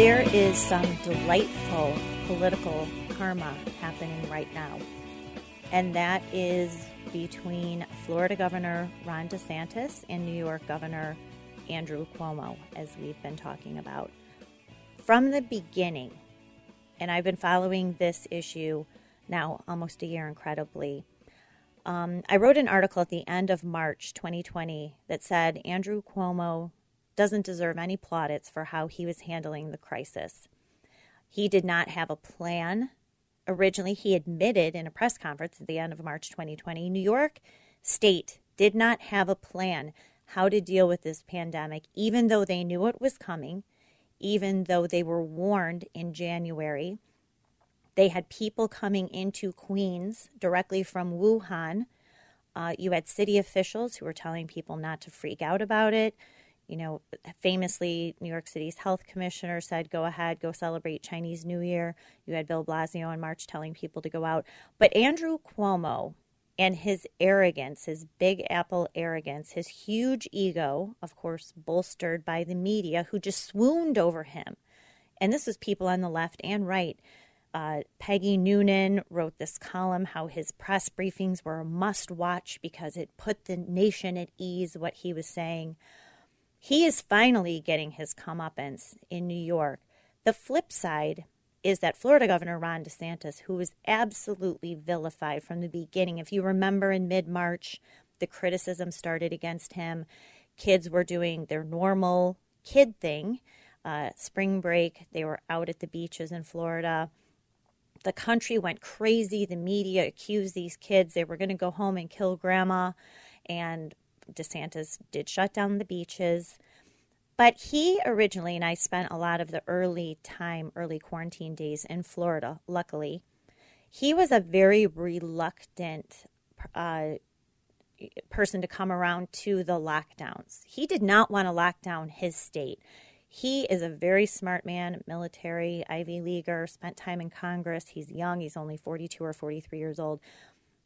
There is some delightful political karma happening right now, and that is between Florida Governor Ron DeSantis and New York Governor Andrew Cuomo, as we've been talking about. From the beginning, and I've been following this issue now almost a year incredibly. Um, I wrote an article at the end of March 2020 that said Andrew Cuomo doesn't deserve any plaudits for how he was handling the crisis. He did not have a plan. Originally, he admitted in a press conference at the end of March 2020 New York State did not have a plan how to deal with this pandemic, even though they knew it was coming, even though they were warned in January. They had people coming into Queens directly from Wuhan. Uh, you had city officials who were telling people not to freak out about it. You know, famously, New York City's health commissioner said, go ahead, go celebrate Chinese New Year. You had Bill Blasio in March telling people to go out. But Andrew Cuomo and his arrogance, his big apple arrogance, his huge ego, of course, bolstered by the media who just swooned over him. And this was people on the left and right. Uh, Peggy Noonan wrote this column how his press briefings were a must watch because it put the nation at ease what he was saying. He is finally getting his comeuppance in New York. The flip side is that Florida Governor Ron DeSantis, who was absolutely vilified from the beginning. If you remember in mid March, the criticism started against him. Kids were doing their normal kid thing, uh, spring break. They were out at the beaches in Florida. The country went crazy. The media accused these kids they were going to go home and kill grandma. And DeSantis did shut down the beaches. But he originally, and I spent a lot of the early time, early quarantine days in Florida, luckily, he was a very reluctant uh, person to come around to the lockdowns. He did not want to lock down his state. He is a very smart man, military, Ivy Leaguer, spent time in Congress. He's young, he's only 42 or 43 years old.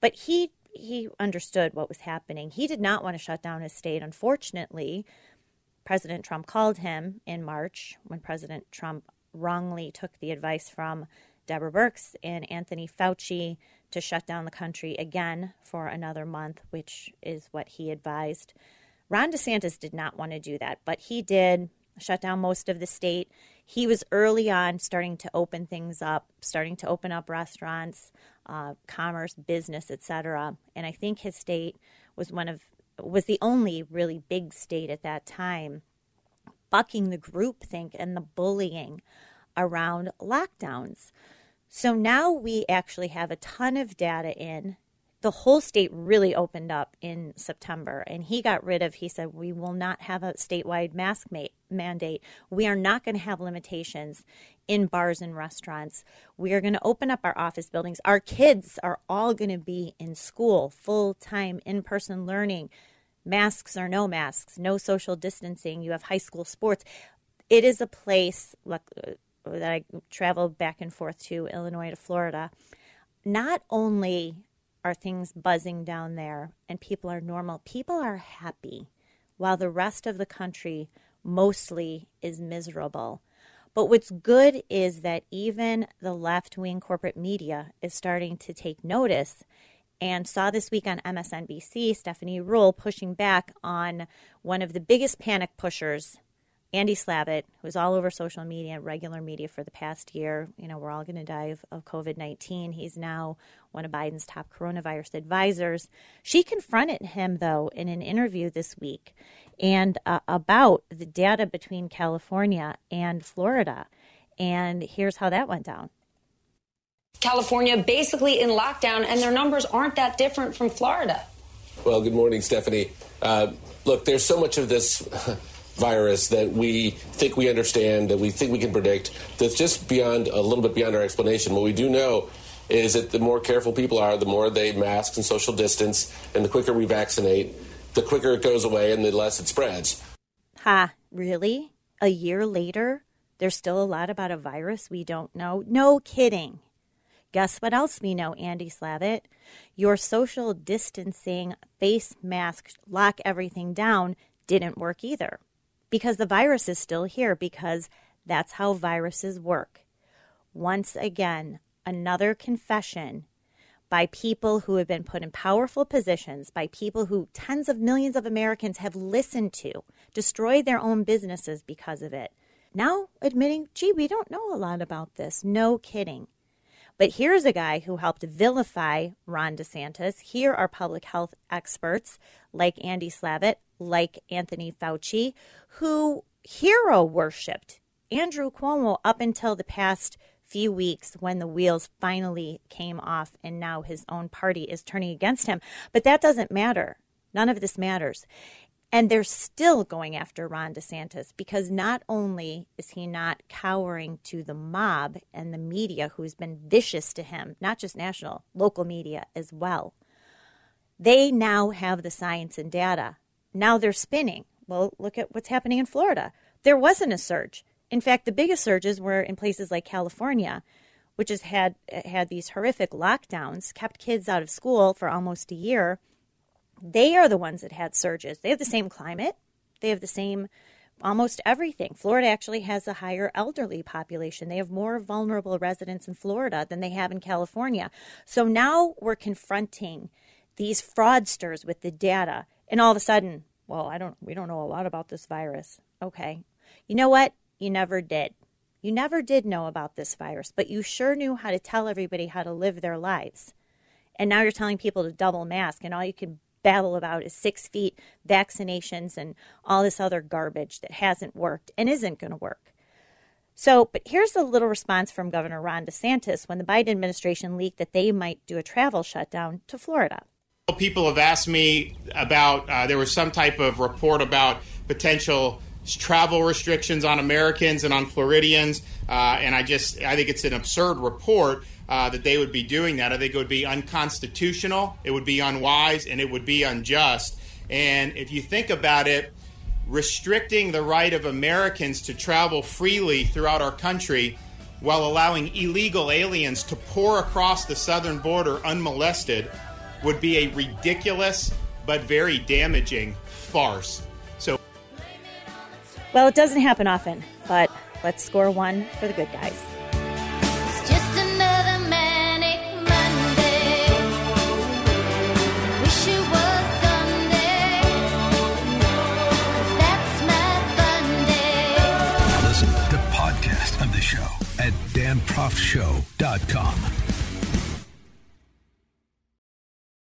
But he he understood what was happening. He did not want to shut down his state. Unfortunately, President Trump called him in March when President Trump wrongly took the advice from Deborah Birx and Anthony Fauci to shut down the country again for another month, which is what he advised. Ron DeSantis did not want to do that, but he did shut down most of the state. He was early on starting to open things up, starting to open up restaurants, uh, commerce, business, etc. And I think his state was one of was the only really big state at that time bucking the groupthink and the bullying around lockdowns. So now we actually have a ton of data in the whole state really opened up in September, and he got rid of. He said, "We will not have a statewide mask ma- mandate. We are not going to have limitations in bars and restaurants. We are going to open up our office buildings. Our kids are all going to be in school, full time, in person learning, masks or no masks, no social distancing. You have high school sports. It is a place like, that I travel back and forth to Illinois to Florida. Not only are things buzzing down there and people are normal. People are happy while the rest of the country mostly is miserable. But what's good is that even the left wing corporate media is starting to take notice and saw this week on MSNBC Stephanie Ruhle pushing back on one of the biggest panic pushers Andy Slavitt, who's all over social media and regular media for the past year, you know, we're all going to die of, of COVID 19. He's now one of Biden's top coronavirus advisors. She confronted him, though, in an interview this week and uh, about the data between California and Florida. And here's how that went down. California basically in lockdown, and their numbers aren't that different from Florida. Well, good morning, Stephanie. Uh, look, there's so much of this virus that we think we understand, that we think we can predict, that's just beyond a little bit beyond our explanation. What we do know is that the more careful people are, the more they mask and social distance, and the quicker we vaccinate, the quicker it goes away and the less it spreads. Ha, really? A year later, there's still a lot about a virus we don't know? No kidding. Guess what else we know, Andy Slavitt? Your social distancing, face mask, lock everything down didn't work either. Because the virus is still here, because that's how viruses work. Once again, another confession by people who have been put in powerful positions, by people who tens of millions of Americans have listened to, destroyed their own businesses because of it. Now admitting, gee, we don't know a lot about this. No kidding. But here's a guy who helped vilify Ron DeSantis. Here are public health experts like Andy Slavitt, like Anthony Fauci, who hero worshiped Andrew Cuomo up until the past few weeks when the wheels finally came off and now his own party is turning against him. But that doesn't matter. None of this matters. And they're still going after Ron DeSantis because not only is he not cowering to the mob and the media who's been vicious to him, not just national, local media as well, they now have the science and data. Now they're spinning. Well, look at what's happening in Florida. There wasn't a surge. In fact, the biggest surges were in places like California, which has had had these horrific lockdowns, kept kids out of school for almost a year they are the ones that had surges. They have the same climate, they have the same almost everything. Florida actually has a higher elderly population. They have more vulnerable residents in Florida than they have in California. So now we're confronting these fraudsters with the data, and all of a sudden, well, I don't, we don't know a lot about this virus. Okay, you know what? You never did. You never did know about this virus, but you sure knew how to tell everybody how to live their lives. And now you're telling people to double mask, and all you can babble about is six feet, vaccinations, and all this other garbage that hasn't worked and isn't going to work. So, but here's a little response from Governor Ron DeSantis when the Biden administration leaked that they might do a travel shutdown to Florida. People have asked me about, uh, there was some type of report about potential travel restrictions on Americans and on Floridians. Uh, and I just, I think it's an absurd report uh, that they would be doing that. I think it would be unconstitutional, it would be unwise, and it would be unjust. And if you think about it, restricting the right of Americans to travel freely throughout our country while allowing illegal aliens to pour across the southern border unmolested would be a ridiculous but very damaging farce. So, well, it doesn't happen often, but let's score one for the good guys.